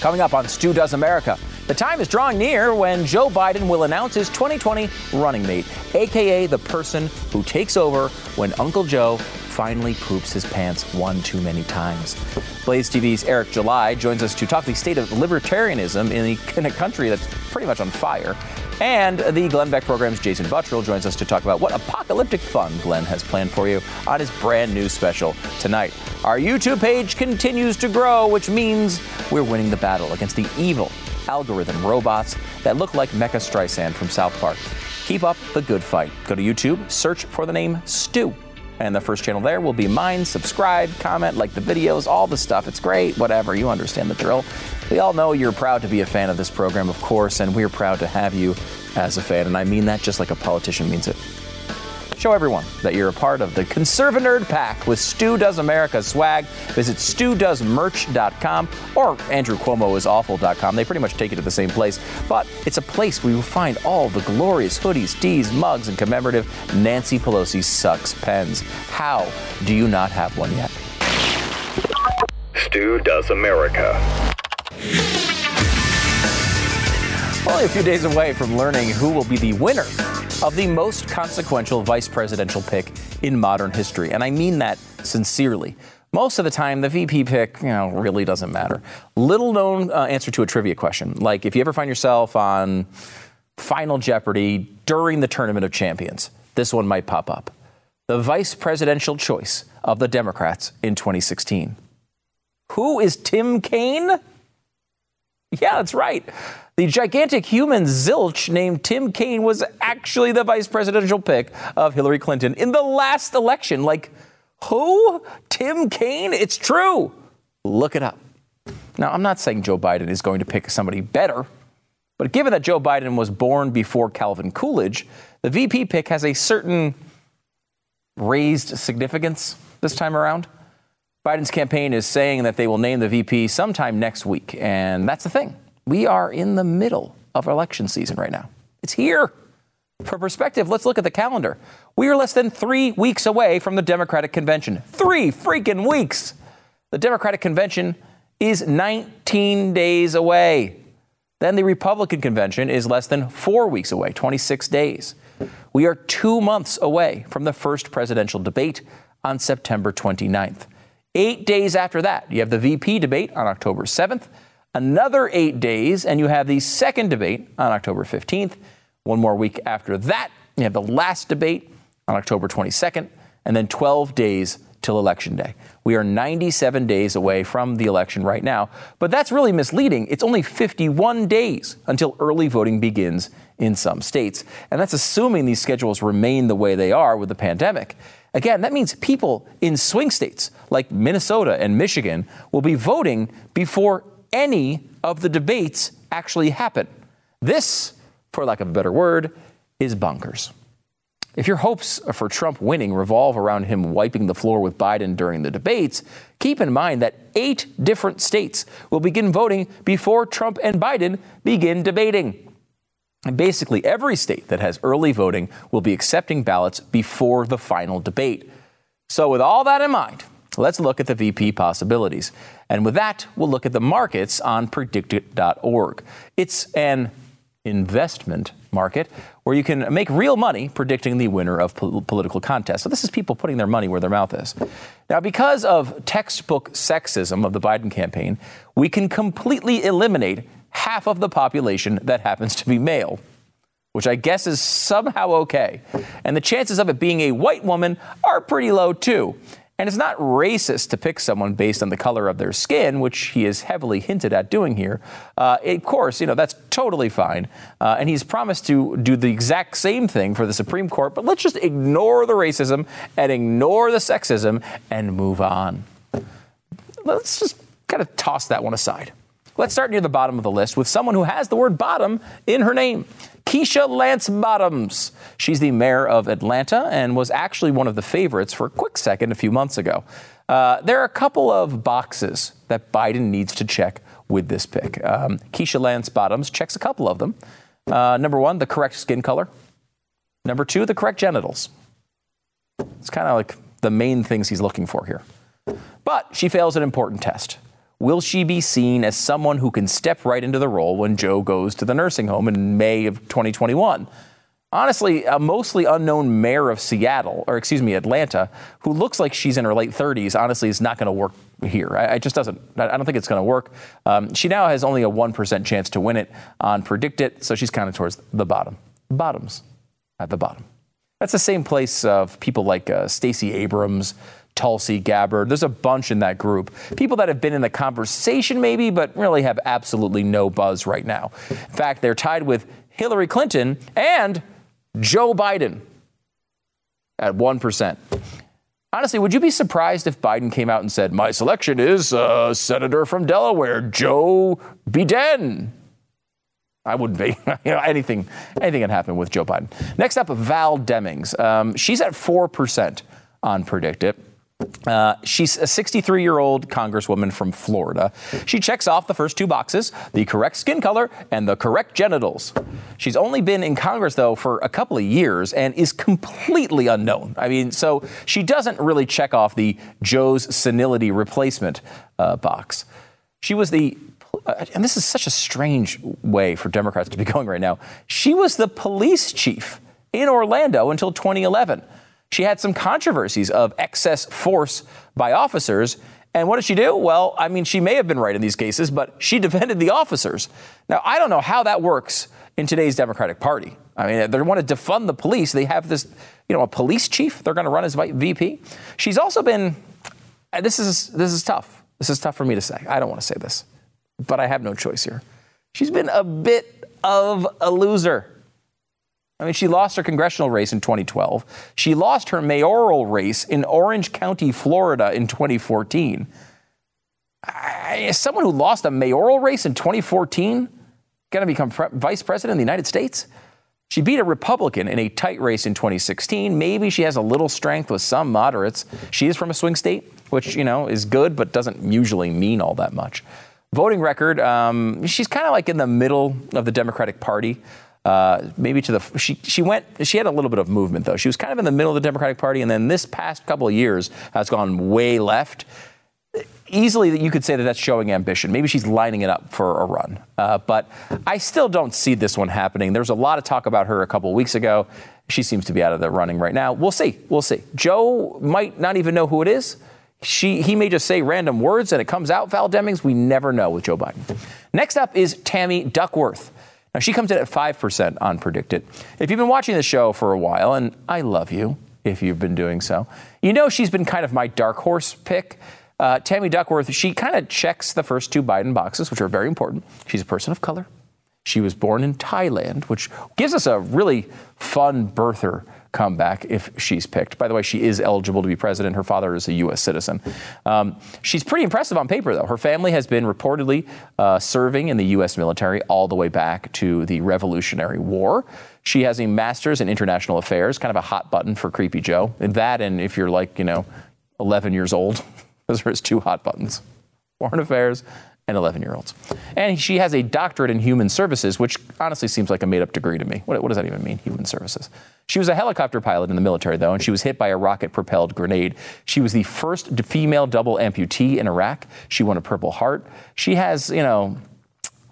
Coming up on Stu Does America, the time is drawing near when Joe Biden will announce his 2020 running mate, aka the person who takes over when Uncle Joe finally poops his pants one too many times. Blaze TV's Eric July joins us to talk the state of libertarianism in, in a country that's pretty much on fire. And the Glenn Beck program's Jason Buttrill joins us to talk about what apocalyptic fun Glenn has planned for you on his brand new special tonight. Our YouTube page continues to grow, which means we're winning the battle against the evil algorithm robots that look like Mecha Streisand from South Park. Keep up the good fight. Go to YouTube, search for the name Stu and the first channel there will be mine. Subscribe, comment, like the videos, all the stuff. It's great, whatever. You understand the drill. We all know you're proud to be a fan of this program, of course, and we're proud to have you as a fan. And I mean that just like a politician means it. Show everyone that you're a part of the Conservanerd Pack with Stu Does America swag. Visit StuDoesMerch.com or AndrewCuomoIsAwful.com. They pretty much take you to the same place, but it's a place where you will find all the glorious hoodies, tees, mugs, and commemorative Nancy Pelosi sucks pens. How do you not have one yet? Stu Does America. Only a few days away from learning who will be the winner of the most consequential vice presidential pick in modern history. And I mean that sincerely. Most of the time, the VP pick, you know, really doesn't matter. Little known uh, answer to a trivia question. Like if you ever find yourself on Final Jeopardy during the Tournament of Champions, this one might pop up. The vice presidential choice of the Democrats in 2016. Who is Tim Kaine? Yeah, that's right. The gigantic human zilch named Tim Kaine was actually the vice presidential pick of Hillary Clinton in the last election. Like, who? Tim Kaine? It's true. Look it up. Now, I'm not saying Joe Biden is going to pick somebody better, but given that Joe Biden was born before Calvin Coolidge, the VP pick has a certain raised significance this time around. Biden's campaign is saying that they will name the VP sometime next week, and that's the thing. We are in the middle of election season right now. It's here. For perspective, let's look at the calendar. We are less than three weeks away from the Democratic Convention. Three freaking weeks. The Democratic Convention is 19 days away. Then the Republican Convention is less than four weeks away, 26 days. We are two months away from the first presidential debate on September 29th. Eight days after that, you have the VP debate on October 7th another eight days, and you have the second debate on October 15th. One more week after that, you have the last debate on October 22nd, and then 12 days till Election Day. We are 97 days away from the election right now, but that's really misleading. It's only 51 days until early voting begins in some states, and that's assuming these schedules remain the way they are with the pandemic. Again, that means people in swing states like Minnesota and Michigan will be voting before any of the debates actually happen. This, for lack of a better word, is bonkers. If your hopes for Trump winning revolve around him wiping the floor with Biden during the debates, keep in mind that eight different states will begin voting before Trump and Biden begin debating. And basically, every state that has early voting will be accepting ballots before the final debate. So, with all that in mind, let's look at the VP possibilities. And with that, we'll look at the markets on predictit.org. It's an investment market where you can make real money predicting the winner of po- political contests. So this is people putting their money where their mouth is. Now, because of textbook sexism of the Biden campaign, we can completely eliminate half of the population that happens to be male. Which I guess is somehow okay. And the chances of it being a white woman are pretty low too. And it's not racist to pick someone based on the color of their skin, which he is heavily hinted at doing here. Uh, of course, you know, that's totally fine. Uh, and he's promised to do the exact same thing for the Supreme Court, but let's just ignore the racism and ignore the sexism and move on. Let's just kind of toss that one aside. Let's start near the bottom of the list with someone who has the word bottom in her name. Keisha Lance Bottoms. She's the mayor of Atlanta and was actually one of the favorites for a quick second a few months ago. Uh, there are a couple of boxes that Biden needs to check with this pick. Um, Keisha Lance Bottoms checks a couple of them. Uh, number one, the correct skin color. Number two, the correct genitals. It's kind of like the main things he's looking for here. But she fails an important test. Will she be seen as someone who can step right into the role when Joe goes to the nursing home in May of 2021? honestly, a mostly unknown mayor of Seattle, or excuse me, Atlanta, who looks like she's in her late 30s, honestly, is not going to work here. I, I, just doesn't. I don't think it's going to work. Um, she now has only a one percent chance to win it on PredictIt, so she's kind of towards the bottom. Bottoms at the bottom. That's the same place of people like uh, Stacey Abrams. Tulsi Gabbard. There's a bunch in that group. People that have been in the conversation, maybe, but really have absolutely no buzz right now. In fact, they're tied with Hillary Clinton and Joe Biden at 1%. Honestly, would you be surprised if Biden came out and said, My selection is a senator from Delaware, Joe Biden? I wouldn't be. you know, anything, anything can happen with Joe Biden. Next up, Val Demings. Um, she's at 4% on PredictIt. Uh, she's a 63 year old congresswoman from Florida. She checks off the first two boxes the correct skin color and the correct genitals. She's only been in Congress, though, for a couple of years and is completely unknown. I mean, so she doesn't really check off the Joe's senility replacement uh, box. She was the uh, and this is such a strange way for Democrats to be going right now. She was the police chief in Orlando until 2011. She had some controversies of excess force by officers. And what did she do? Well, I mean, she may have been right in these cases, but she defended the officers. Now, I don't know how that works in today's Democratic Party. I mean, they want to defund the police. They have this, you know, a police chief they're going to run as VP. She's also been, this is, this is tough. This is tough for me to say. I don't want to say this, but I have no choice here. She's been a bit of a loser. I mean, she lost her congressional race in 2012. She lost her mayoral race in Orange County, Florida in 2014. I, someone who lost a mayoral race in 2014 going to become pre- vice president of the United States? She beat a Republican in a tight race in 2016. Maybe she has a little strength with some moderates. She is from a swing state, which, you know, is good, but doesn't usually mean all that much. Voting record, um, she's kind of like in the middle of the Democratic Party. Uh, maybe to the she she went she had a little bit of movement though she was kind of in the middle of the Democratic Party and then this past couple of years has gone way left. Easily, that you could say that that's showing ambition. Maybe she's lining it up for a run, uh, but I still don't see this one happening. There was a lot of talk about her a couple of weeks ago. She seems to be out of the running right now. We'll see. We'll see. Joe might not even know who it is. She, he may just say random words and it comes out Val Demings. We never know with Joe Biden. Next up is Tammy Duckworth. Now, she comes in at 5% on PredictIt. If you've been watching the show for a while, and I love you if you've been doing so, you know she's been kind of my dark horse pick. Uh, Tammy Duckworth, she kind of checks the first two Biden boxes, which are very important. She's a person of color. She was born in Thailand, which gives us a really fun birther comeback if she's picked. By the way, she is eligible to be president. Her father is a U.S. citizen. Um, she's pretty impressive on paper, though. Her family has been reportedly uh, serving in the U.S. military all the way back to the Revolutionary War. She has a master's in international affairs, kind of a hot button for Creepy Joe. And that, and if you're like, you know, 11 years old, those are his two hot buttons foreign affairs and 11 year olds. And she has a doctorate in human services, which honestly seems like a made up degree to me. What, what, does that even mean, human services? She was a helicopter pilot in the military, though, and she was hit by a rocket propelled grenade. She was the first female double amputee in Iraq. She won a Purple Heart. She has, you know,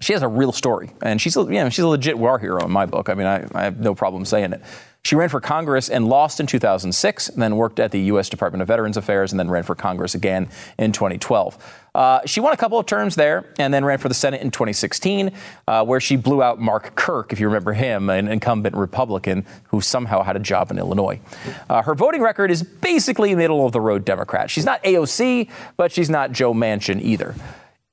she has a real story, and she's, you know, she's a legit war hero in my book. I mean, I, I have no problem saying it. She ran for Congress and lost in 2006, and then worked at the U.S. Department of Veterans Affairs, and then ran for Congress again in 2012. Uh, she won a couple of terms there, and then ran for the Senate in 2016, uh, where she blew out Mark Kirk, if you remember him, an incumbent Republican who somehow had a job in Illinois. Uh, her voting record is basically middle of the road Democrat. She's not AOC, but she's not Joe Manchin either.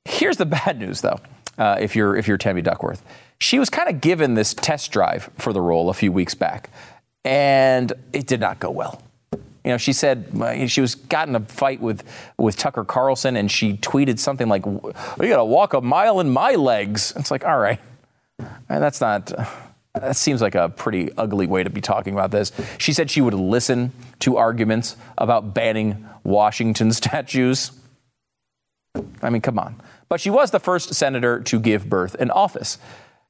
Here's the bad news, though. Uh, if you're if you're Tammy Duckworth, she was kind of given this test drive for the role a few weeks back and it did not go well. You know, she said uh, she was got in a fight with with Tucker Carlson, and she tweeted something like, "You got to walk a mile in my legs." It's like, all right, that's not. That seems like a pretty ugly way to be talking about this. She said she would listen to arguments about banning Washington statues. I mean, come on. But she was the first senator to give birth in office.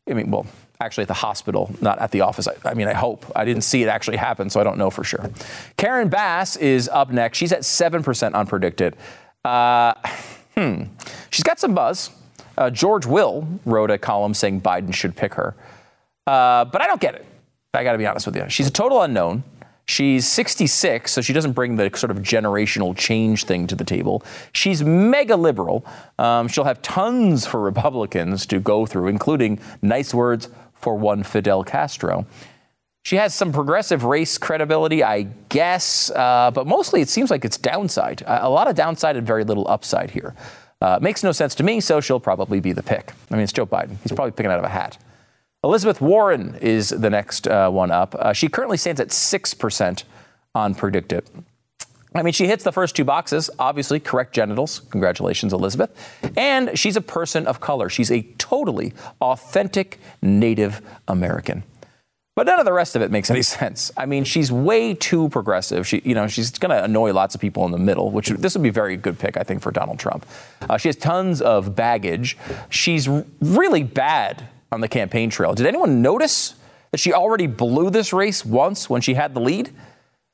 I mean, well, actually at the hospital, not at the office. I, I, mean, I hope. I didn't see it actually happen, so I don't know for sure. Karen Bass is up next. She's at 7% on PredictIt. Uh, hmm, she's got some buzz. Uh, George Will wrote a column saying Biden should pick her. Uh, but I don't get it. I got to be honest with you. She's a total unknown. She's 66, so she doesn't bring the sort of generational change thing to the table. She's mega liberal. Um, she'll have tons for Republicans to go through, including nice words for one Fidel Castro. She has some progressive race credibility, I guess, uh, but mostly it seems like it's downside. A lot of downside and very little upside here. Uh, makes no sense to me, so she'll probably be the pick. I mean, it's Joe Biden. He's probably picking out of a hat. Elizabeth Warren is the next uh, one up. Uh, she currently stands at 6% on PredictIt. I mean, she hits the first two boxes, obviously, correct genitals. Congratulations, Elizabeth. And she's a person of color. She's a totally authentic Native American. But none of the rest of it makes any sense. I mean, she's way too progressive. She, you know, she's going to annoy lots of people in the middle, which this would be a very good pick, I think, for Donald Trump. Uh, she has tons of baggage. She's really bad on the campaign trail. Did anyone notice that she already blew this race once when she had the lead?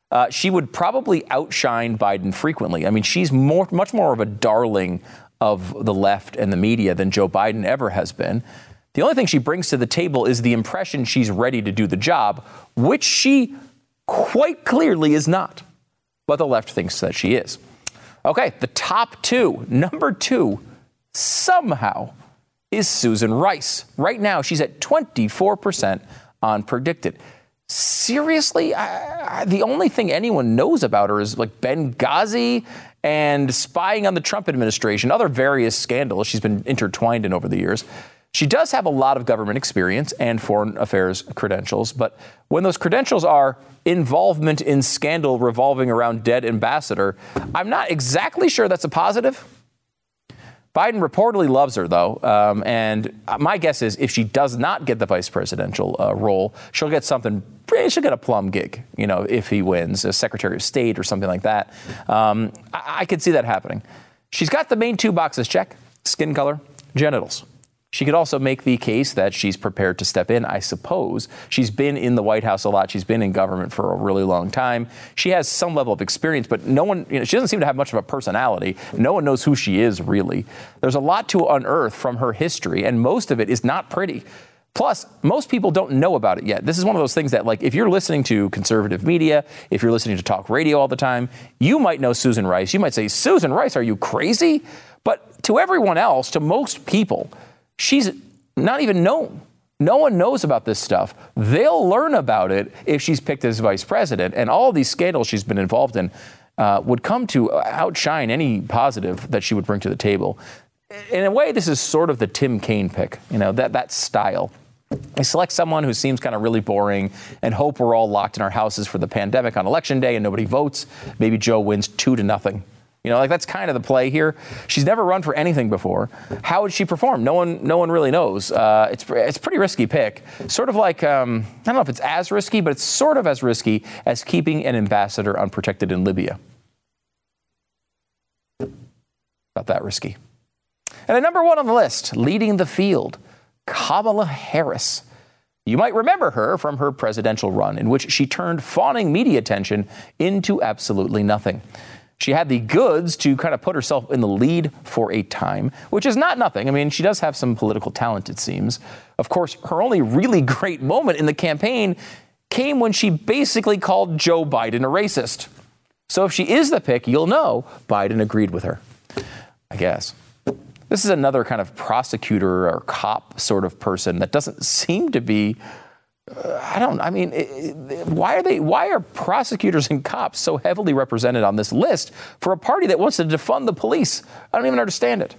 Uh, she would probably outshine Biden frequently. I mean, she's more, much more of a darling of the left and the media than Joe Biden ever has been. The only thing she brings to the table is the impression she's ready to do the job, which she quite clearly is not. But the left thinks that she is. Okay, the top two. Number two, somehow is Susan Rice. Right now, she's at 24% on PredictIt. Seriously, I, I, the only thing anyone knows about her is like Benghazi and spying on the Trump administration, other various scandals she's been intertwined in over the years. She does have a lot of government experience and foreign affairs credentials, but when those credentials are involvement in scandal revolving around dead ambassador, I'm not exactly sure that's a positive. Biden reportedly loves her, though. Um, and my guess is if she does not get the vice presidential uh, role, she'll get something, she'll get a plum gig, you know, if he wins, as Secretary of State or something like that. Um, I, I could see that happening. She's got the main two boxes check skin color, genitals. She could also make the case that she's prepared to step in, I suppose. She's been in the White House a lot. She's been in government for a really long time. She has some level of experience, but no one, you know, she doesn't seem to have much of a personality. No one knows who she is, really. There's a lot to unearth from her history, and most of it is not pretty. Plus, most people don't know about it yet. This is one of those things that, like, if you're listening to conservative media, if you're listening to talk radio all the time, you might know Susan Rice. You might say, Susan Rice, are you crazy? But to everyone else, to most people, She's not even known. No one knows about this stuff. They'll learn about it if she's picked as vice president. And all these scandals she's been involved in uh, would come to outshine any positive that she would bring to the table. In a way, this is sort of the Tim Kaine pick, you know, that, that style. I select someone who seems kind of really boring and hope we're all locked in our houses for the pandemic on election day and nobody votes. Maybe Joe wins two to nothing. You know, like that's kind of the play here. She's never run for anything before. How would she perform? No one, no one really knows. Uh, it's it's a pretty risky pick. Sort of like um, I don't know if it's as risky, but it's sort of as risky as keeping an ambassador unprotected in Libya. About that risky. And at number one on the list, leading the field, Kamala Harris. You might remember her from her presidential run, in which she turned fawning media attention into absolutely nothing. She had the goods to kind of put herself in the lead for a time, which is not nothing. I mean, she does have some political talent, it seems. Of course, her only really great moment in the campaign came when she basically called Joe Biden a racist. So if she is the pick, you'll know Biden agreed with her. I guess. This is another kind of prosecutor or cop sort of person that doesn't seem to be Uh, I don't. I mean, why are they? Why are prosecutors and cops so heavily represented on this list for a party that wants to defund the police? I don't even understand it.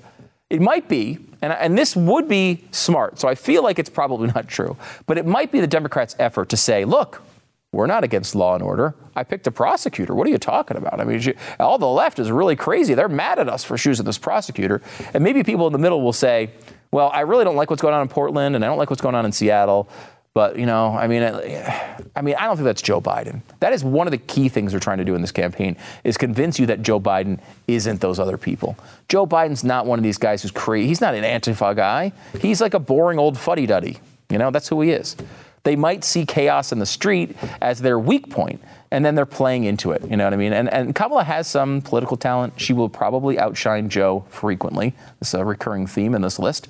It might be, and, and this would be smart. So I feel like it's probably not true, but it might be the Democrats' effort to say, look, we're not against law and order. I picked a prosecutor. What are you talking about? I mean, all the left is really crazy. They're mad at us for choosing this prosecutor. And maybe people in the middle will say, well, I really don't like what's going on in Portland, and I don't like what's going on in Seattle. But you know, I mean, I mean, I don't think that's Joe Biden. That is one of the key things they're trying to do in this campaign is convince you that Joe Biden isn't those other people. Joe Biden's not one of these guys who's crazy. He's not an Antifa guy. He's like a boring old fuddy-duddy. You know, that's who he is. They might see chaos in the street as their weak point, and then they're playing into it. You know what I mean? And, and Kamala has some political talent. She will probably outshine Joe frequently. This is a recurring theme in this list.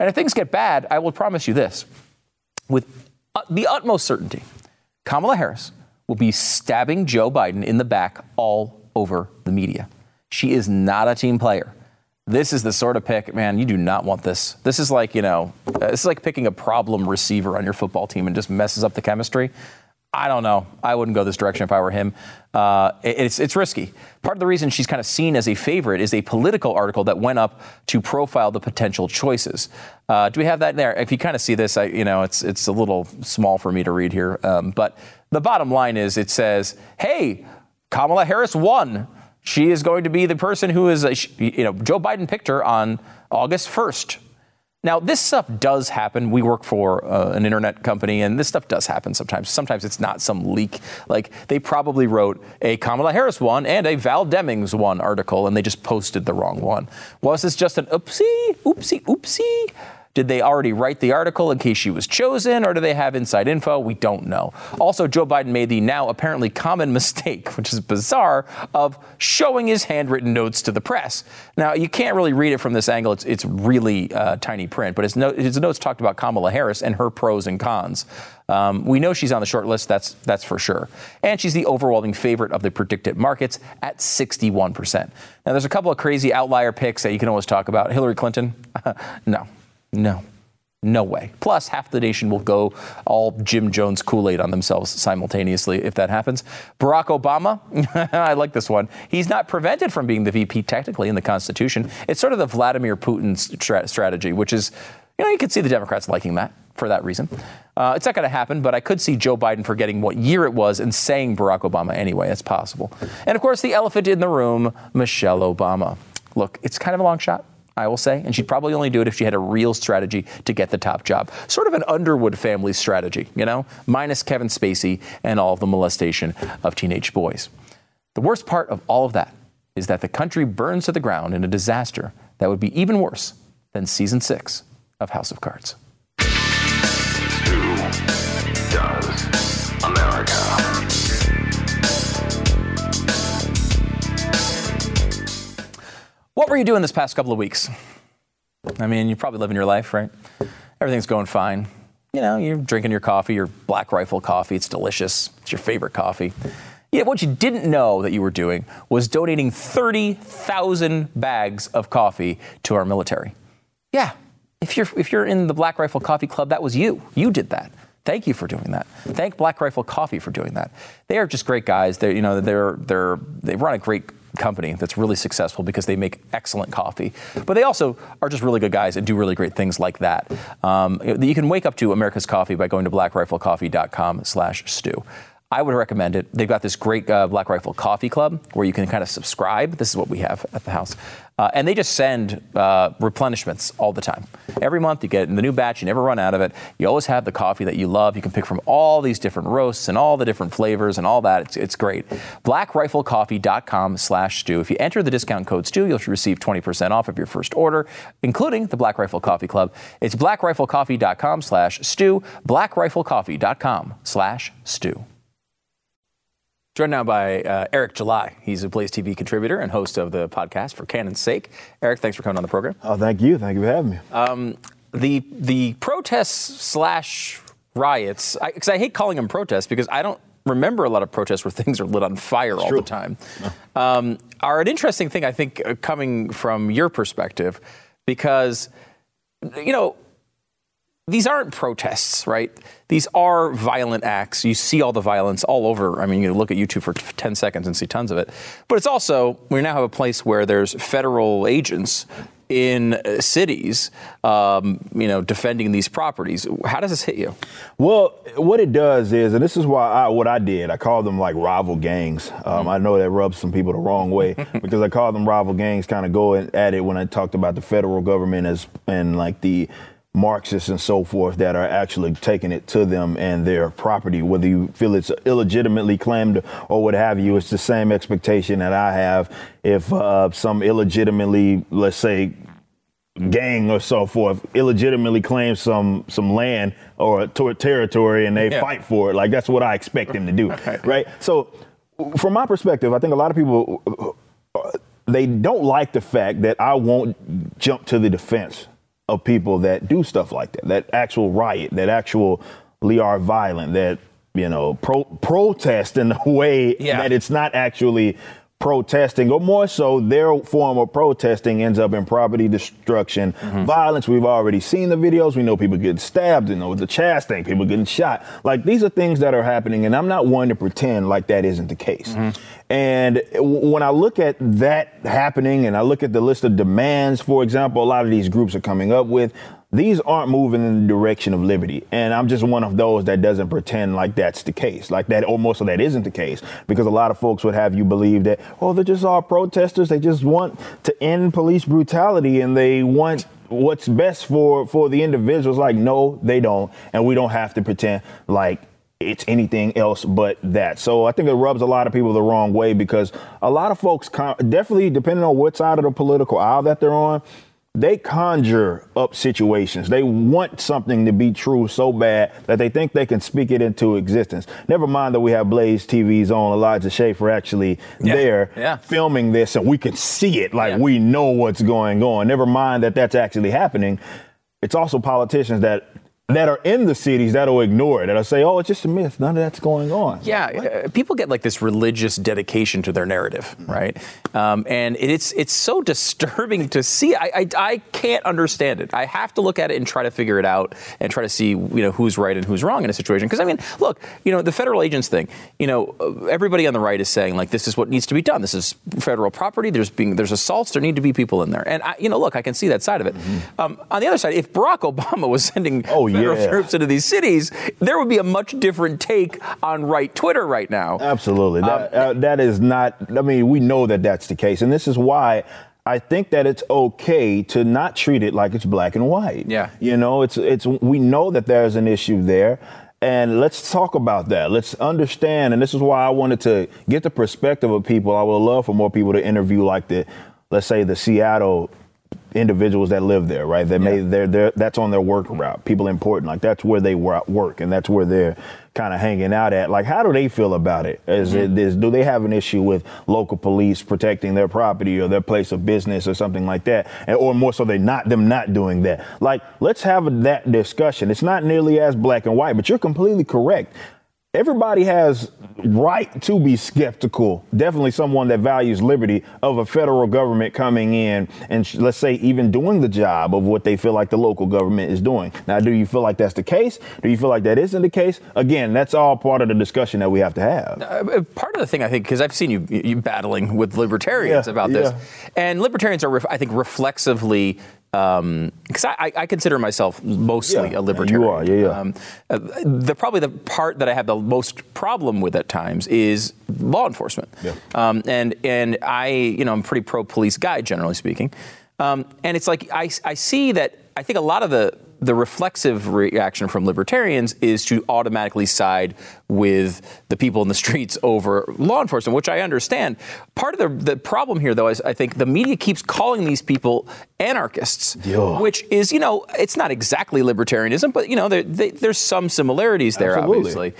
And if things get bad, I will promise you this with uh, the utmost certainty Kamala Harris will be stabbing Joe Biden in the back all over the media. She is not a team player. This is the sort of pick, man, you do not want this. This is like, you know, uh, this is like picking a problem receiver on your football team and just messes up the chemistry. I don't know. I wouldn't go this direction if I were him. Uh, it's, it's risky. Part of the reason she's kind of seen as a favorite is a Politico article that went up to profile the potential choices. Uh, do we have that there? If you kind of see this, I, you know, it's, it's a little small for me to read here. Um, but the bottom line is it says, hey, Kamala Harris won. She is going to be the person who is, uh, you know, Joe Biden picked her on August 1st. Now, this stuff does happen. We work for uh, an internet company, and this stuff does happen sometimes. Sometimes it's not some leak. Like, they probably wrote a Kamala Harris one and a Val Demings one article, and they just posted the wrong one. Was this just an oopsie, oopsie, oopsie? Did they already write the article in case she was chosen, or do they have inside info? We don't know. Also, Joe Biden made the now apparently common mistake, which is bizarre, of showing his handwritten notes to the press. Now, you can't really read it from this angle. It's, it's really uh, tiny print, but his, no, his notes talked about Kamala Harris and her pros and cons. Um, we know she's on the short list, that's, that's for sure. And she's the overwhelming favorite of the PredictIt markets at 61%. Now, there's a couple of crazy outlier picks that you can always talk about. Hillary Clinton? no. No. No way. Plus, half the nation will go all Jim Jones Kool Aid on themselves simultaneously if that happens. Barack Obama, I like this one. He's not prevented from being the VP technically in the Constitution. It's sort of the Vladimir Putin stra- strategy, which is, you know, you could see the Democrats liking that for that reason. Uh, it's not going to happen, but I could see Joe Biden forgetting what year it was and saying Barack Obama anyway. It's possible. And of course, the elephant in the room, Michelle Obama. Look, it's kind of a long shot. I will say, and she'd probably only do it if she had a real strategy to get the top job. Sort of an Underwood family strategy, you know, minus Kevin Spacey and all of the molestation of teenage boys. The worst part of all of that is that the country burns to the ground in a disaster that would be even worse than season six of House of Cards. Who does What were you doing this past couple of weeks? I mean, you're probably living your life, right? Everything's going fine. You know, you're drinking your coffee, your Black Rifle coffee. It's delicious. It's your favorite coffee. Yeah, what you didn't know that you were doing was donating 30,000 bags of coffee to our military. Yeah, if you're if you're in the Black Rifle Coffee Club, that was you. You did that. Thank you for doing that. Thank Black Rifle Coffee for doing that. They are just great guys. They're, you know they're they're they run a great company that's really successful because they make excellent coffee. But they also are just really good guys and do really great things like that. Um, you can wake up to America's Coffee by going to blackriflecoffee.com slash stu. I would recommend it. They've got this great uh, Black Rifle Coffee Club where you can kind of subscribe. This is what we have at the house. Uh, and they just send uh, replenishments all the time. Every month you get in the new batch, you never run out of it. You always have the coffee that you love. You can pick from all these different roasts and all the different flavors and all that. It's, it's great. BlackRifleCoffee.com slash stu. If you enter the discount code stu, you'll receive 20% off of your first order, including the Black Rifle Coffee Club. It's BlackRifleCoffee.com slash stu, BlackRifleCoffee.com slash stu. Joined now by uh, Eric July. He's a Blaze TV contributor and host of the podcast For Canon's Sake. Eric, thanks for coming on the program. Oh, thank you. Thank you for having me. Um, the the protests slash riots, because I, I, hate calling them protests because I don't remember a lot of protests where things are lit on fire it's all true. the time, no. um, are an interesting thing, I think, uh, coming from your perspective, because, you know, these aren't protests, right? These are violent acts. You see all the violence all over. I mean, you look at YouTube for 10 seconds and see tons of it. But it's also, we now have a place where there's federal agents in uh, cities, um, you know, defending these properties. How does this hit you? Well, what it does is, and this is why I, what I did, I call them like rival gangs. Um, mm-hmm. I know that rubs some people the wrong way because I call them rival gangs, kind of go at it when I talked about the federal government as and like the Marxists and so forth that are actually taking it to them and their property, whether you feel it's illegitimately claimed or what have you. It's the same expectation that I have if uh, some illegitimately, let's say, gang or so forth illegitimately claims some some land or ter- territory and they Yeah. fight for it. Like that's what I expect them to do, right? So, from my perspective, I think a lot of people uh, they don't like the fact that I won't jump to the defense of people that do stuff like that, that actual riot, that actually are violent, that you know pro- protest in a way Yeah. that it's not actually protesting, or more so, their form of protesting ends up in property destruction, mm-hmm. violence. We've already seen the videos. We know people getting stabbed, you know, the chastain, people getting shot. Like these are things that are happening, and I'm not one to pretend like that isn't the case. Mm-hmm. And when I look at that happening, and I look at the list of demands, for example, a lot of these groups are coming up with. These aren't moving in the direction of liberty. And I'm just one of those that doesn't pretend like that's the case, like that, or most of that isn't the case, because a lot of folks would have you believe that, oh, they're just all protesters. They just want to end police brutality and they want what's best for, for the individuals. Like, no, they don't. And we don't have to pretend like it's anything else but that. So I think it rubs a lot of people the wrong way because a lot of folks, con- definitely depending on what side of the political aisle that they're on, they conjure up situations. They want something to be true so bad that they think they can speak it into existence. Never mind that we have Blaze TV's on Elijah Schaffer actually Yeah, there yeah. filming this and we can see it like Yeah. we know what's going on. Never mind that that's actually happening. It's also politicians that that are in the cities that'll ignore it. That'll say, "Oh, it's just a myth. None of that's going on." Yeah, uh, people get like this religious dedication to their narrative, right? Um, and it's it's so disturbing to see. I, I I can't understand it. I have to look at it and try to figure it out and try to see you know who's right and who's wrong in a situation. Because I mean, look, you know, the federal agents thing. You know, uh, everybody on the right is saying like this is what needs to be done. This is federal property. There's being there's assaults. There need to be people in there. And I, you know, look, I can see that side of it. Um, on the other side, if Barack Obama was sending Mm-hmm. Oh, federal yeah. troops into these cities, there would be a much different take on right Twitter right now. Absolutely. That, Um, uh, that is not, I mean, we know that that's the case. And this is why I think that it's okay to not treat it like it's black and white. Yeah. You know, it's, it's, we know that there's an issue there. And let's talk about that. Let's understand. And this is why I wanted to get the perspective of people. I would love for more people to interview, like the, let's say, the Seattle individuals that live there, right? That may they're, they're that's on their work route. People important, like that's where they wor- work, and that's where they're kind of hanging out at. Like, how do they feel about it? Is it mm-hmm. is do they have an issue with local police protecting their property or their place of business or something like that, and, or more so they not them not doing that? Like, let's have that discussion. It's not nearly as black and white, but you're completely correct everybody has right to be skeptical. Definitely someone that values liberty of a federal government coming in and sh- let's say even doing the job of what they feel like the local government is doing. Now do you feel like that's the case? Do you feel like that isn't the case? Again that's all part of the discussion that we have to have. Uh, part of the thing I think, because I've seen you, you battling with libertarians Yeah, about this, yeah. and libertarians are, I think, reflexively. Because I, I, I consider myself mostly Yeah, a libertarian. you are, yeah, yeah. Um, uh, the probably the part that I have the most problem with at times is law enforcement. Yeah. Um, and and I, you know, I'm a pretty pro police guy generally speaking. Um, and it's like I, I see that I think a lot of the the reflexive reaction from libertarians is to automatically side with the people in the streets over law enforcement, which I understand. Part of the, the problem here, though, is I think the media keeps calling these people anarchists, Yeah. which is, you know, it's not exactly libertarianism, but, you know, they, there's some similarities there, Absolutely. obviously.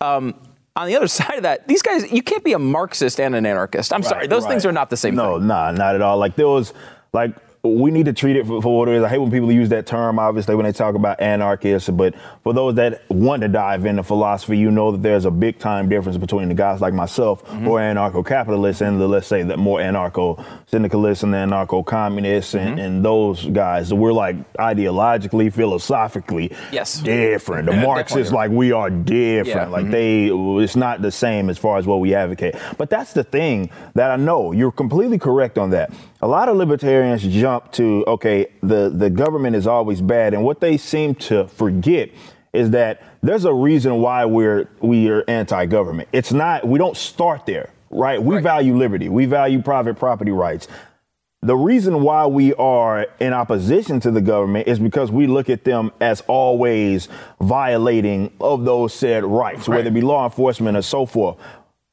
Um, on the other side of that, these guys, you can't be a Marxist and an anarchist. I'm sorry, Right, those things are not the same no, thing. No, nah, not at all. Like there was like we need to treat it for, for what it is. I hate when people use that term, obviously, when they talk about anarchists. But for those that want to dive into philosophy, you know that there's a big time difference between the guys like myself Mm-hmm. who are anarcho-capitalists and the, let's say, the more anarcho-syndicalists and the anarcho-communists and, Mm-hmm. and those guys. We're like ideologically, philosophically Yes. different. The Yeah, Marxists, like we are different. Yeah. Mm-hmm. Like they, it's not the same as far as what we advocate. But that's the thing that I know. You're completely correct on that. A lot of libertarians jump to, okay, the, the government is always bad. And what they seem to forget is that there's a reason why we're we are anti-government. It's not we don't start there, right? We Right. value liberty. We value private property rights. The reason why we are in opposition to the government is because we look at them as always violating of those said rights, whether it be law enforcement or so forth.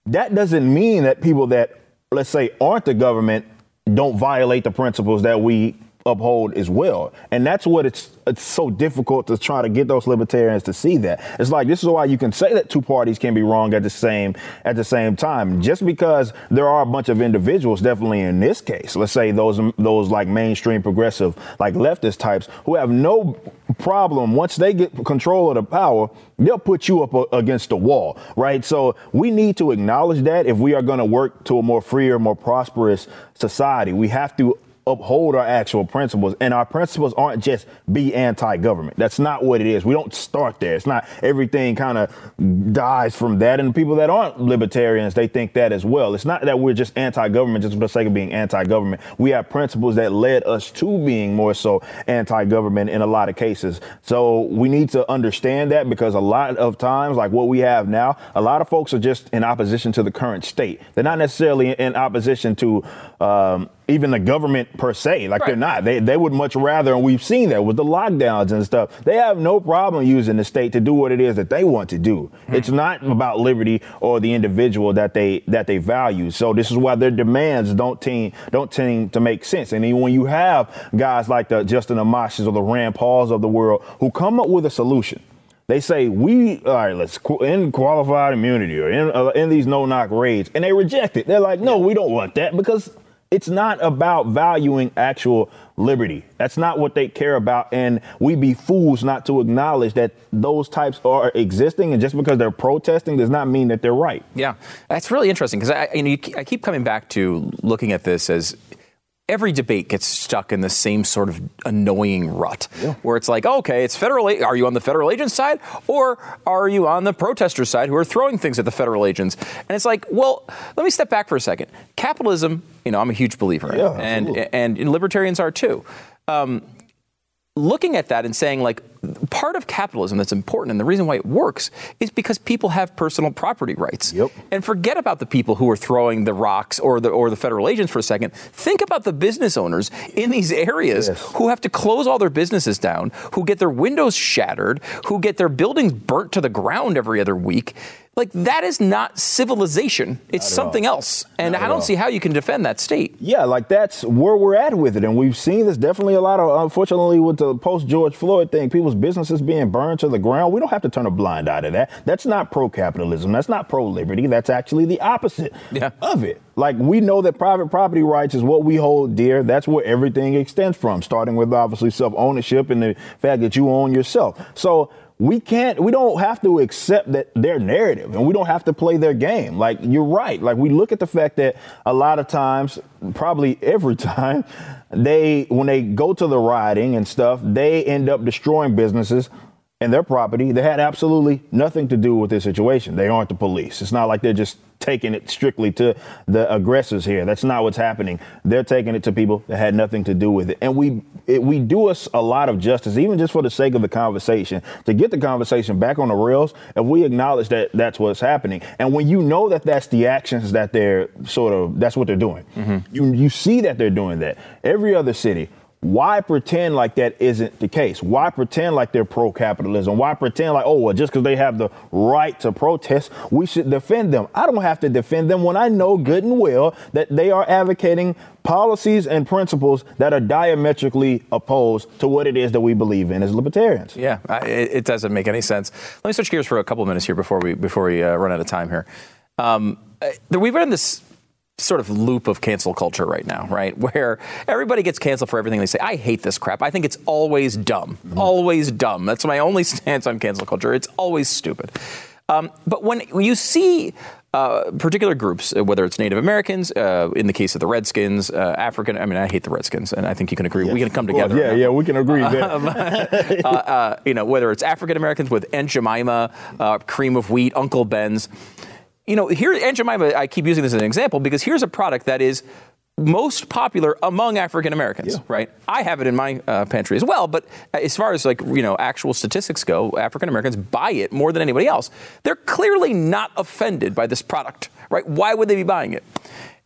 That doesn't mean that people that, let's say, aren't the government don't violate the principles that we uphold as well. And that's what it's it's so difficult to try to get those libertarians to see that. It's like this is why you can say that two parties can be wrong at the same at the same time. Just because there are a bunch of individuals, definitely in this case, let's say those those like mainstream progressive, like leftist types, who have no problem once they get control of the power, they'll put you up against the wall, right? So we need to acknowledge that if we are going to work to a more freer, more prosperous society, we have to uphold our actual principles. And our principles aren't just be anti government. That's not what it is. We don't start there. It's not everything kind of dies from that. And people that aren't libertarians, they think that as well. It's not that we're just anti government just for the sake of being anti government. We have principles that led us to being more so anti government in a lot of cases. So we need to understand that because a lot of times, like what we have now, a lot of folks are just in opposition to the current state. They're not necessarily in opposition to um, even the government per se. Like right. they're not. They they would much rather, and we've seen that with the lockdowns and stuff. They have no problem using the state to do what it is that they want to do. Hmm. It's not about liberty or the individual that they that they value. So this is why their demands don't team don't tend to make sense. And even when you have guys like the Justin Amash's or the Rand Pauls of the world who come up with a solution. They say we all right. Let's in qualified immunity or in, uh, in these no knock raids, and they reject it. They're like, no, we don't want that because it's not about valuing actual liberty. That's not what they care about. And we be fools not to acknowledge that those types are existing. And just because they're protesting does not mean that they're right. Yeah, that's really interesting because I, you know, I keep coming back to looking at this as every debate gets stuck in the same sort of annoying rut yeah. where it's like, okay, it's federal. Are you on the federal agents side or are you on the protester side who are throwing things at the federal agents? And it's like, well, let me step back for a second. Capitalism, you know, I'm a huge believer yeah, and, and, and libertarians are too. Um, looking at that and saying like part of capitalism that's important and the reason why it works is because people have personal property rights. Yep. And forget about the people who are throwing the rocks or the or the federal agents for a second. Think about the business owners in these areas yes. who have to close all their businesses down, who get their windows shattered, who get their buildings burnt to the ground every other week. Like that is not civilization. It's something all. else. And not I don't see how you can defend that state. Yeah, like that's where we're at with it. And we've seen this definitely a lot of unfortunately with the post George Floyd thing, people's businesses being burned to the ground. We don't have to turn a blind eye to that. That's not pro capitalism. That's not pro liberty. That's actually the opposite yeah. of it. Like we know that private property rights is what we hold dear. That's where everything extends from, starting with obviously self ownership and the fact that you own yourself. So we can't we don't have to accept that their narrative and we don't have to play their game. Like you're right. Like we look at the fact that a lot of times probably every time they when they go to the rioting and stuff they end up destroying businesses and their property that had absolutely nothing to do with this situation. They aren't the police. It's not like they're just taking it strictly to the aggressors here. That's not what's happening. They're taking it to people that had nothing to do with it. And we it, we do us a lot of justice, even just for the sake of the conversation, to get the conversation back on the rails. If we acknowledge that that's what's happening, and when you know that that's the actions that they're sort of that's what they're doing, mm-hmm. you you see that they're doing that. Every other city why pretend like that isn't the case? Why pretend like they're pro capitalism? Why pretend like, oh, well, just because they have the right to protest, we should defend them? I don't have to defend them when I know good and well that they are advocating policies and principles that are diametrically opposed to what it is that we believe in as libertarians. Yeah, it, it doesn't make any sense. Let me switch gears for a couple minutes here before we before we uh, run out of time here. Um, uh, we've been in this sort of loop of cancel culture right now, right? Where everybody gets canceled for everything they say. I hate this crap. I think it's always dumb. Mm-hmm. Always dumb. That's my only stance on cancel culture. It's always stupid. Um, but when you see uh, particular groups, uh, whether it's Native Americans, uh, in the case of the Redskins, uh, African, I mean, I hate the Redskins, and I think you can agree. Yes. We can come together. yeah, yeah, we can agree there. Um, uh, you know, whether it's African Americans with Aunt Jemima, cream of wheat, Uncle Ben's you know, here, Aunt Jemima, I keep using this as an example because here's a product that is most popular among African Americans, yeah. right? I have it in my uh, pantry as well, but as far as like, you know, actual statistics go, African Americans buy it more than anybody else. They're clearly not offended by this product, right? Why would they be buying it?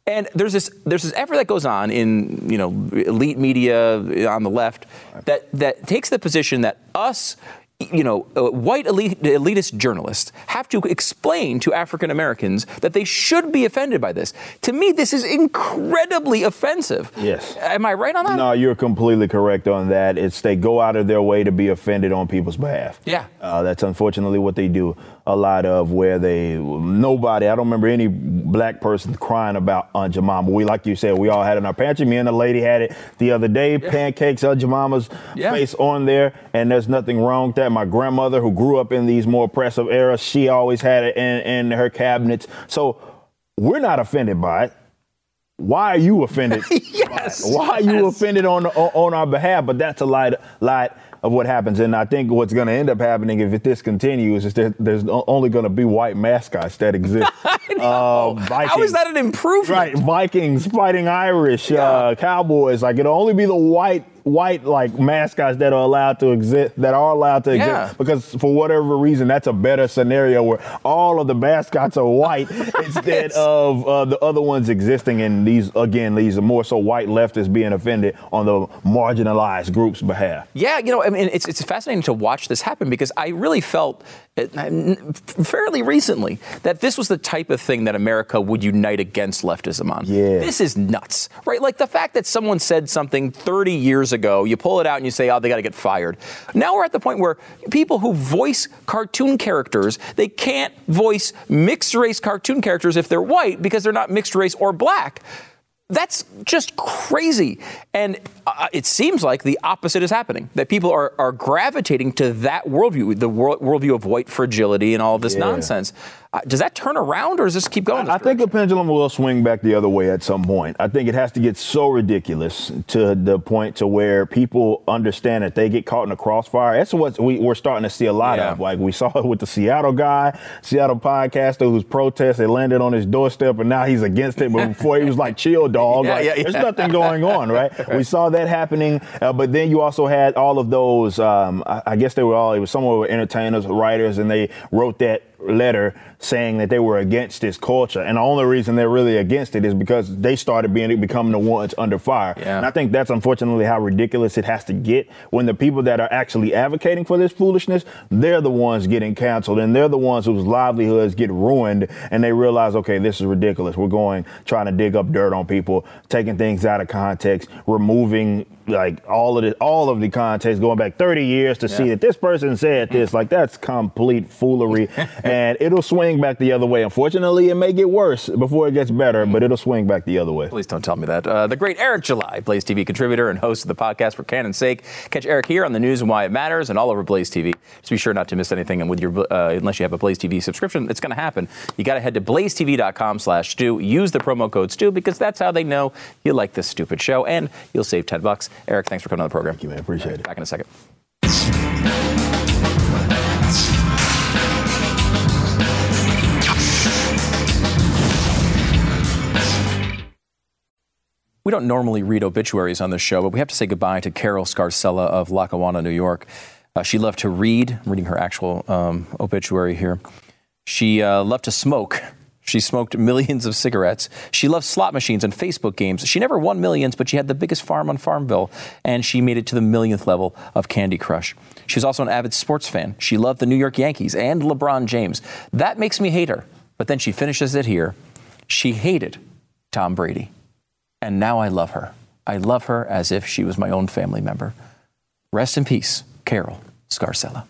And there's this there's this effort that goes on in you know elite media on the left that that takes the position that us you know, uh, white elite, elitist journalists have to explain to African Americans that they should be offended by this. To me, this is incredibly offensive. Yes. Am I right on that? No, you're completely correct on that. It's they go out of their way to be offended on people's behalf. Yeah. Uh, that's unfortunately what they do a lot of where they nobody I don't remember any black person crying about Aunt Jemima. We like you said, we all had it in our pantry. Me and the lady had it the other day. Pancakes, Aunt Jemima's Yeah. face on there, and there's nothing wrong with that. My grandmother, who grew up in these more oppressive eras, she always had it in, in her cabinets. So we're not offended by it. Why are you offended? Yes, Why are you yes. offended on on our behalf? But that's a lot lot of what happens, and I think what's going to end up happening if it this continues is that there's only going to be white mascots that exist. Uh, How is that an improvement? Right, Vikings fighting Irish, uh, Cowboys. Like it'll only be the white, white like mascots that are allowed to exist, that are allowed to exist. Yeah. Because for whatever reason, that's a better scenario where all of the mascots are white instead of uh, the other ones existing. And these, again, these are more so white leftists being offended on the marginalized group's behalf. Yeah, you know, I mean, it's, it's fascinating to watch this happen because I really felt uh, fairly recently that this was the type of thing that America would unite against leftism on. Yeah. This is nuts, right? Like the fact that someone said something 30 years ago, you pull it out and you say, oh, they got to get fired. Now we're at the point where people who voice cartoon characters, they can't voice mixed race cartoon characters if they're white because they're not mixed race or black. That's just crazy. And uh, it seems like the opposite is happening, that people are, are gravitating to that worldview, the world, worldview of white fragility and all of this Yeah. nonsense. Uh, does that turn around or does this keep going? this I think the pendulum will swing back the other way at some point. I think it has to get so ridiculous to the point to where people understand that they get caught in a crossfire. That's what we, we're starting to see a lot Yeah. of. Like we saw it with the Seattle guy, Seattle podcaster whose protest they landed on his doorstep, and now he's against it. But before he was like, "Chill, dog." Yeah, Like, yeah, There's nothing going on, right? We saw that happening, uh, but then you also had all of those. Um, I, I guess they were all. It was somewhere with entertainers, writers, and they wrote that letter saying that they were against this culture. And the only reason they're really against it is because they started being becoming the ones under fire. Yeah. And I think that's unfortunately how ridiculous it has to get when the people that are actually advocating for this foolishness, they're the ones getting canceled and they're the ones whose livelihoods get ruined and they realize, okay, this is ridiculous. We're going trying to dig up dirt on people, taking things out of context, removing like all of the all of the context going back 30 years to see that this person said this like that's complete foolery and it'll swing back the other way unfortunately it may get worse before it gets better but it'll swing back the other way Please don't tell me that. Uh, the great Eric July, Blaze TV contributor and host of the podcast for Canon's sake. Catch Eric here on the news and why it matters and all over Blaze TV. Just be sure not to miss anything. And with your, uh, unless you have a Blaze TV subscription, it's going to happen. You got to head to blazetv.com slash Stu. Use the promo code Stu because that's how they know you like this stupid show and you'll save 10 bucks. Eric, thanks for coming on the program. Thank you man appreciate it Back in a second. We don't normally read obituaries on this show, but we have to say goodbye to Carol Scarcella of Lackawanna, New York. Uh, she loved to read. I'm reading her actual um, obituary here. She uh, loved to smoke. She smoked millions of cigarettes. She loved slot machines and Facebook games. She never won millions, but she had the biggest farm on Farmville, and she made it to the millionth level of Candy Crush. She was also an avid sports fan. She loved the New York Yankees and LeBron James. That makes me hate her. But then she finishes it here. She hated Tom Brady. And now I love her. I love her as if she was my own family member. Rest in peace, Carol Scarcella.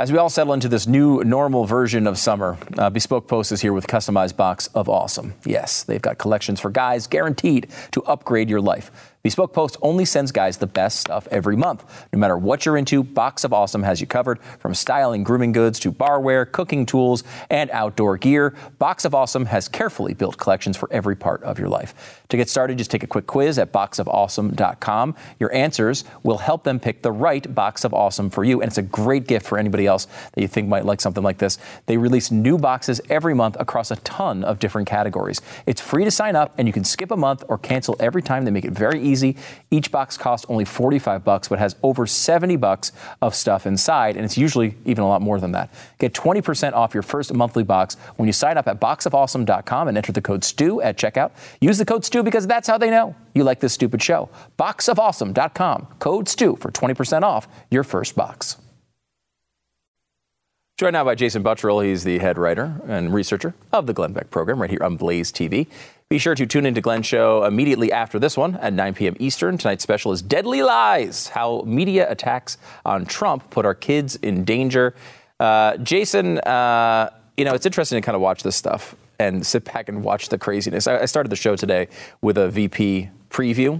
As we all settle into this new normal version of summer, uh, Bespoke Post is here with customized box of awesome. Yes, they've got collections for guys guaranteed to upgrade your life. Bespoke Post only sends guys the best stuff every month. No matter what you're into, Box of Awesome has you covered from styling grooming goods to barware, cooking tools, and outdoor gear. Box of Awesome has carefully built collections for every part of your life. To get started, just take a quick quiz at boxofawesome.com. Your answers will help them pick the right Box of Awesome for you, and it's a great gift for anybody else that you think might like something like this. They release new boxes every month across a ton of different categories. It's free to sign up, and you can skip a month or cancel every time. They make it very easy easy. Each box costs only 45 bucks, but has over 70 bucks of stuff inside, and it's usually even a lot more than that. Get 20% off your first monthly box when you sign up at boxofawesome.com and enter the code STU at checkout. Use the code STU because that's how they know you like this stupid show. Boxofawesome.com, code STU for 20% off your first box. Joined now by Jason Buttrill. He's the head writer and researcher of the Glenn Beck program right here on Blaze TV. Be sure to tune into Glenn's show immediately after this one at 9 p.m. Eastern. Tonight's special is Deadly Lies How Media Attacks on Trump Put Our Kids in Danger. Uh, Jason, uh, you know, it's interesting to kind of watch this stuff and sit back and watch the craziness. I, I started the show today with a VP preview.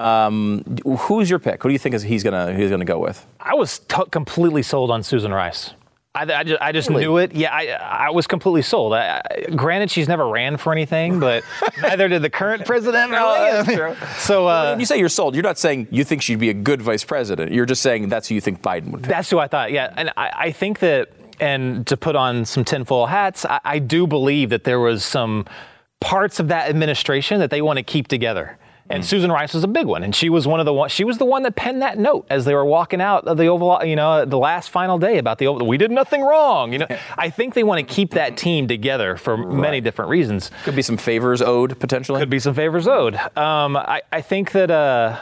Um, who's your pick? Who do you think is he's gonna he's gonna go with? I was t- completely sold on Susan Rice. I, I just, I just Really? knew it. Yeah, I, I was completely sold. I, granted, she's never ran for anything, but neither did the current president. No, that's true. So uh, When you say you're sold, you're not saying you think she'd be a good vice president. You're just saying that's who you think Biden would pick. That's who I thought. Yeah, and I, I think that, and to put on some tinfoil hats, I, I do believe that there was some parts of that administration that they want to keep together. And Susan Rice was a big one, and she was one of the one. She was the one that penned that note as they were walking out of the Oval, you know, the last final day about the Oval. We did nothing wrong, you know. I think they want to keep that team together for many different reasons. Could be some favors owed potentially. Could be some favors owed. Um, I, I think that uh,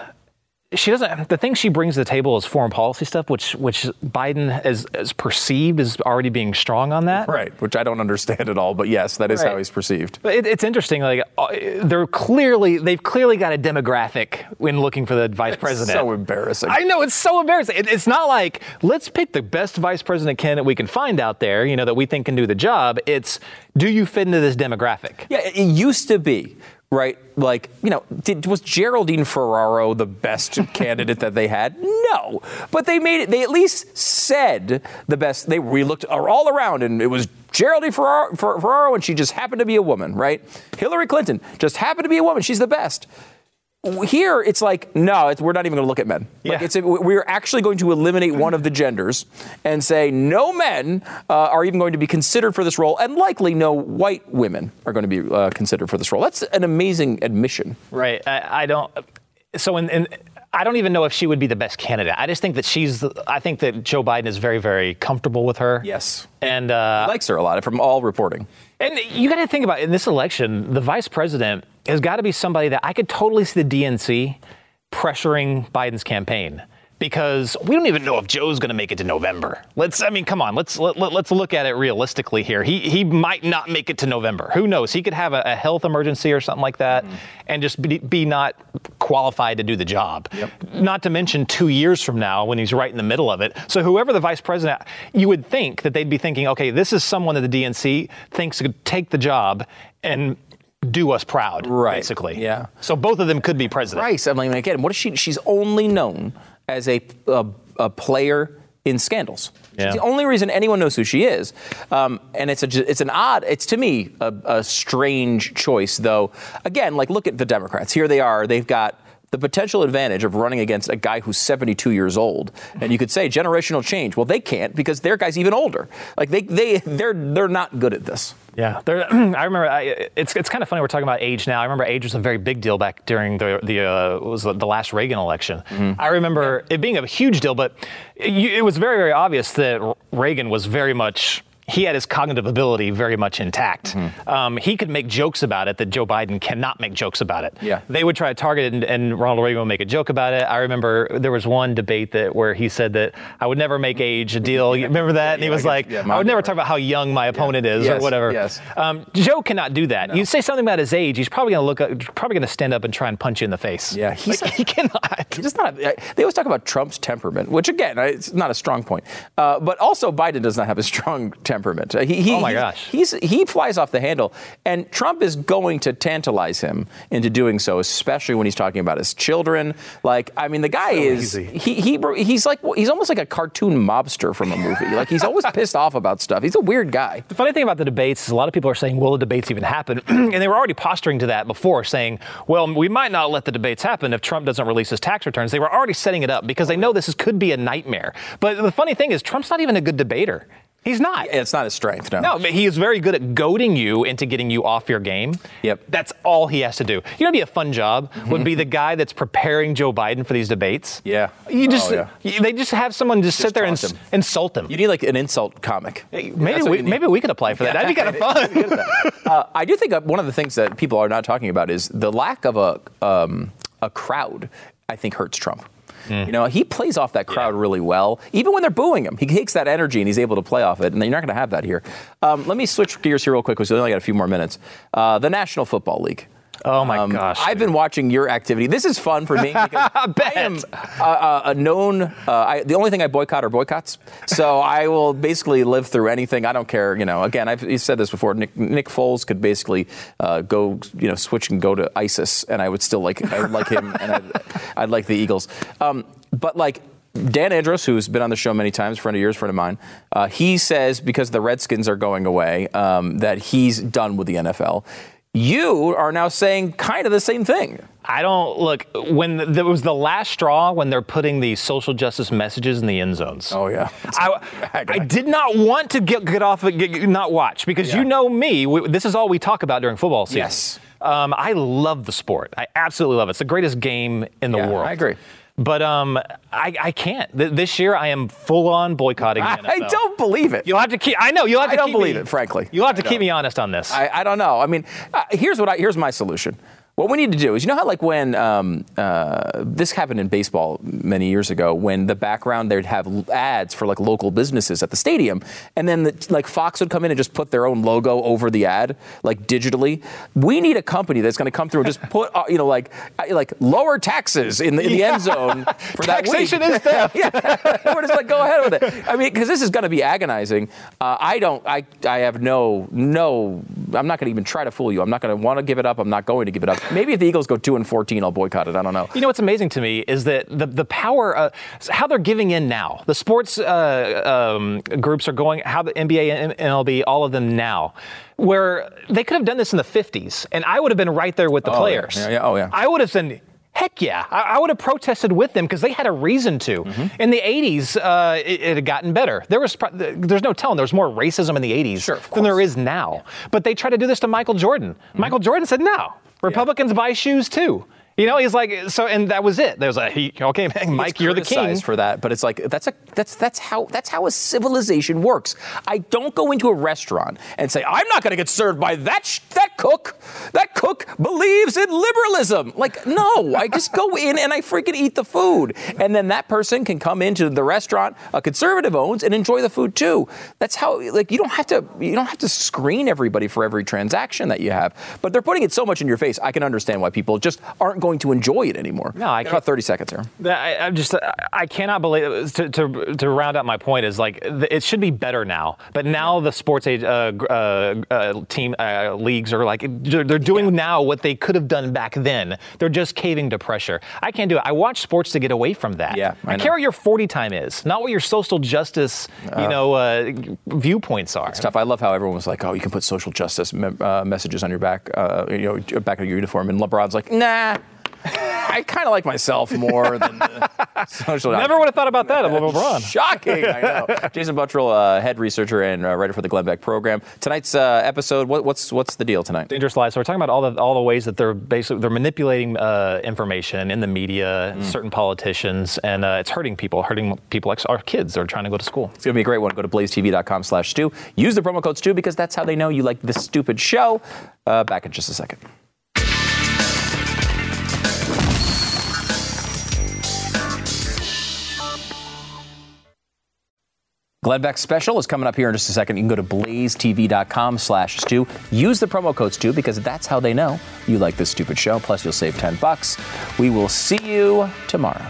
she doesn't. The thing she brings to the table is foreign policy stuff, which which Biden is, is perceived as already being strong on that. Right, which I don't understand at all, but yes, that is how he's perceived. But it, it's interesting. Like uh, they're clearly they've clearly got a demographic when looking for the vice president. So embarrassing. I know it's so embarrassing. It, it's not like let's pick the best vice president candidate we can find out there, you know, that we think can do the job. It's do you fit into this demographic? yeah, it used to be right. Like you know, did, was Geraldine Ferraro the best candidate that they had? No, but they made it. They at least said the best. They we looked all around, and it was Geraldine Ferraro, Ferraro, and she just happened to be a woman, right? Hillary Clinton just happened to be a woman. She's the best. Here, it's like no, it's, we're not even going to look at men. Like Yeah. we're actually going to eliminate one of the genders and say no men uh, are even going to be considered for this role, and likely no white women are going to be uh, considered for this role. That's an amazing admission. Right. I, I don't. So, in, in, I don't even know if she would be the best candidate. I just think that she's. the- I think that Joe Biden is very, very comfortable with her. Yes. And uh, Likes her a lot from all reporting. and you got to think about in this election, the vice president has got to be somebody that I could totally see the DNC pressuring Biden's campaign. Because we don't even know if Joe's going to make it to November. Let's, I mean, come on, let's let, let, us look at it realistically here. He he might not make it to November. Who knows? He could have a, a health emergency or something like that, mm-hmm. and just be, be not qualified to do the job. Not to mention two years from now when he's right in the middle of it. So whoever the vice president, you would think that they'd be thinking, okay, this is someone that the DNC thinks could take the job and do us proud, Right. basically. Yeah. So both of them could be president. Rice, I mean, again, what is she? She's only known as a, a, a player in scandals. Yeah. It's the only reason anyone knows who she is. Um, and it's a, it's an odd, it's to me a, a strange choice, though. Again, like look at the Democrats. Here they are. They've got the potential advantage of running against a guy who's 72 years old. And you could say generational change. Well, they can't because their guy's even older. Like they, they, they're, they're not good at this. Yeah, I remember. I, it's it's kind of funny we're talking about age now. I remember age was a very big deal back during the the uh, was the, last Reagan election. I remember it being a huge deal, but it, it was very very obvious that Reagan was very much. He had his cognitive ability very much intact. Um, he could make jokes about it that Joe Biden cannot make jokes about it. Yeah. They would try to target it, and, and Ronald Reagan would make a joke about it. I remember there was one debate that where he said that I would never make age a deal. You remember that? and he was I like, yeah, I would never talk about how young my opponent is Yes, or whatever. yes. Um, Joe cannot do that. You say something about his age, he's probably going to look, up, probably going to stand up and try and punch you in the face. Yeah, he's Like, he cannot. He does not. They always talk about Trump's temperament, which again, it's not a strong point. Uh, but also, Biden does not have a strong temperament. Uh, He, he, Oh my gosh. he's he flies off the handle, and Trump is going to tantalize him into doing so, especially when he's talking about his children. Like, I mean, the guy is easy. he, he he's like he's almost like a cartoon mobster from a movie. Like he's always pissed off about stuff. He's a weird guy. The funny thing about the debates is a lot of people are saying, will the debates even happen? and they were already posturing to that before, saying, well, we might not let the debates happen if Trump doesn't release his tax returns. They were already setting it up because they know this is, could be a nightmare. But the funny thing is, Trump's not even a good debater. He's not. It's not his strength. No. No, but he is very good at goading you into getting you off your game. Yep. That's all he has to do. You know, be a fun job would be the guy that's preparing Joe Biden for these debates. Yeah. You just, Oh, yeah. they just have someone just, sit there and him. insult him. You need like an insult comic. Maybe we, maybe we could apply for that. That'd be kind of fun. Uh, I do think one of the things that people are not talking about is the lack of a um, a crowd. I think hurts Trump. You know, he plays off that crowd really well. Even when they're booing him, he takes that energy and he's able to play off it. And you're not going to have that here. Um, let me switch gears here real quick because we only got a few more minutes. Uh, the National Football League. Oh my Um, gosh. I've been watching your activity. This is fun for me because I am a, a, a known. Uh, I, the only thing I boycott are boycotts. So I will basically live through anything. I don't care. You know, again, I've said this before. Nick, Nick Foles could basically uh, go, you know, switch and go to ISIS, and I would still like, I would like him, and I'd, I'd like the Eagles. Um, but like. Dan Andros, who's been on the show many times, friend of yours, friend of mine, uh, he says because the Redskins are going away, um, that he's done with the NFL. You are now saying kind of the same thing. I don't look when there was the last straw when they're putting the social justice messages in the end zones. Oh yeah. I, I did not want to get, get off, get, not watch because Yeah. you know me. We, this is all we talk about during football season. Yes. Um, I love the sport. I absolutely love it. It's the greatest game in the Yeah, world. I agree. But um, I, I can't. Th- this year, I am full on boycotting I. I don't believe it. You'll have to keep. I know you'll have I to. don't keep believe me- it, frankly. You'll have to keep me honest on this. I, I don't know. I mean, uh, here's what I, here's my solution. What we need to do is, you know how like when um, uh, this happened in baseball many years ago, when the background they'd have ads for like local businesses at the stadium, and then the, like Fox would come in and just put their own logo over the ad, like digitally. We need a company that's going to come through and just put, uh, you know, like uh, like lower taxes in the, in the end zone for that week. Taxation is theft. yeah, we're just like go ahead with it. I mean, because this is going to be agonizing. Uh, I don't. I I have no no. I'm not going to even try to fool you. I'm not going to want to give it up. I'm not going to give it up. Maybe if the Eagles go two and 14, I'll boycott it. I don't know. You know what's amazing to me is that the the power, uh, how they're giving in now. The sports uh, um, groups are going, how the NBA and MLB, all of them now, where they could have done this in the 50s, and I would have been right there with the Oh, players. Yeah, yeah. Oh, yeah. I would have said. Heck yeah. I, I would have protested with them because they had a reason to. Mm-hmm. In the 80s, uh, it, it had gotten better. There was, pro- there's no telling, there was more racism in the 80s Sure, than there is now. But they tried to do this to Michael Jordan. Mm-hmm. Michael Jordan said, no, Republicans buy shoes too. You know, he's like, so, and that was it. There was a, he, okay, Mike, It's you're the king. for that, but it's like that's a that's that's how that's how a civilization works. I don't go into a restaurant and say I'm not going to get served by that sh- that cook. That cook believes in liberalism. Like no, I just go in and I freaking eat the food, and then that person can come into the restaurant a conservative owns and enjoy the food too. That's how like you don't have to you don't have to screen everybody for every transaction that you have, but they're putting it so much in your face. I can understand why people just aren't going to enjoy it anymore. No, I Got about 30 seconds here. I, I'm just, I- I cannot believe, to, to, to round out my point is like, it should be better now. But now the sports age, uh, uh, uh, team uh, leagues are like, they're, they're doing now what they could have done back then. They're just caving to pressure. I can't do it. I watch sports to get away from that. Yeah, I know. care what your 40 time is, not what your social justice, you know, uh, viewpoints are. Stuff. I love how everyone was like, "Oh, you can put social justice me- uh, messages on your back, uh, you know, back of your uniform." And LeBron's like, "Nah, I kind of like myself more than the social." Never would have thought about that of LeBron. Shocking, I know. Jason Buttrill, uh, head researcher and uh, writer for the Glenn Beck program. Tonight's uh, episode. What, what's what's the deal tonight? Dangerous lies. So we're talking about all the all the ways that they're basically they're manipulating uh, information in the media, certain politicians, and uh, it's hurting people, hurting people like our kids that are trying to go to school. It's gonna be a great one. Go to blazetv.com slash Stu. Use the promo code Stu because that's how they know you like this stupid show. Uh, back in just a second. Glenn Beck's special is coming up here in just a second. You can go to blazetv.com slash Stu. Use the promo code Stu because that's how they know you like this stupid show. Plus, you'll save 10 bucks. We will see you tomorrow.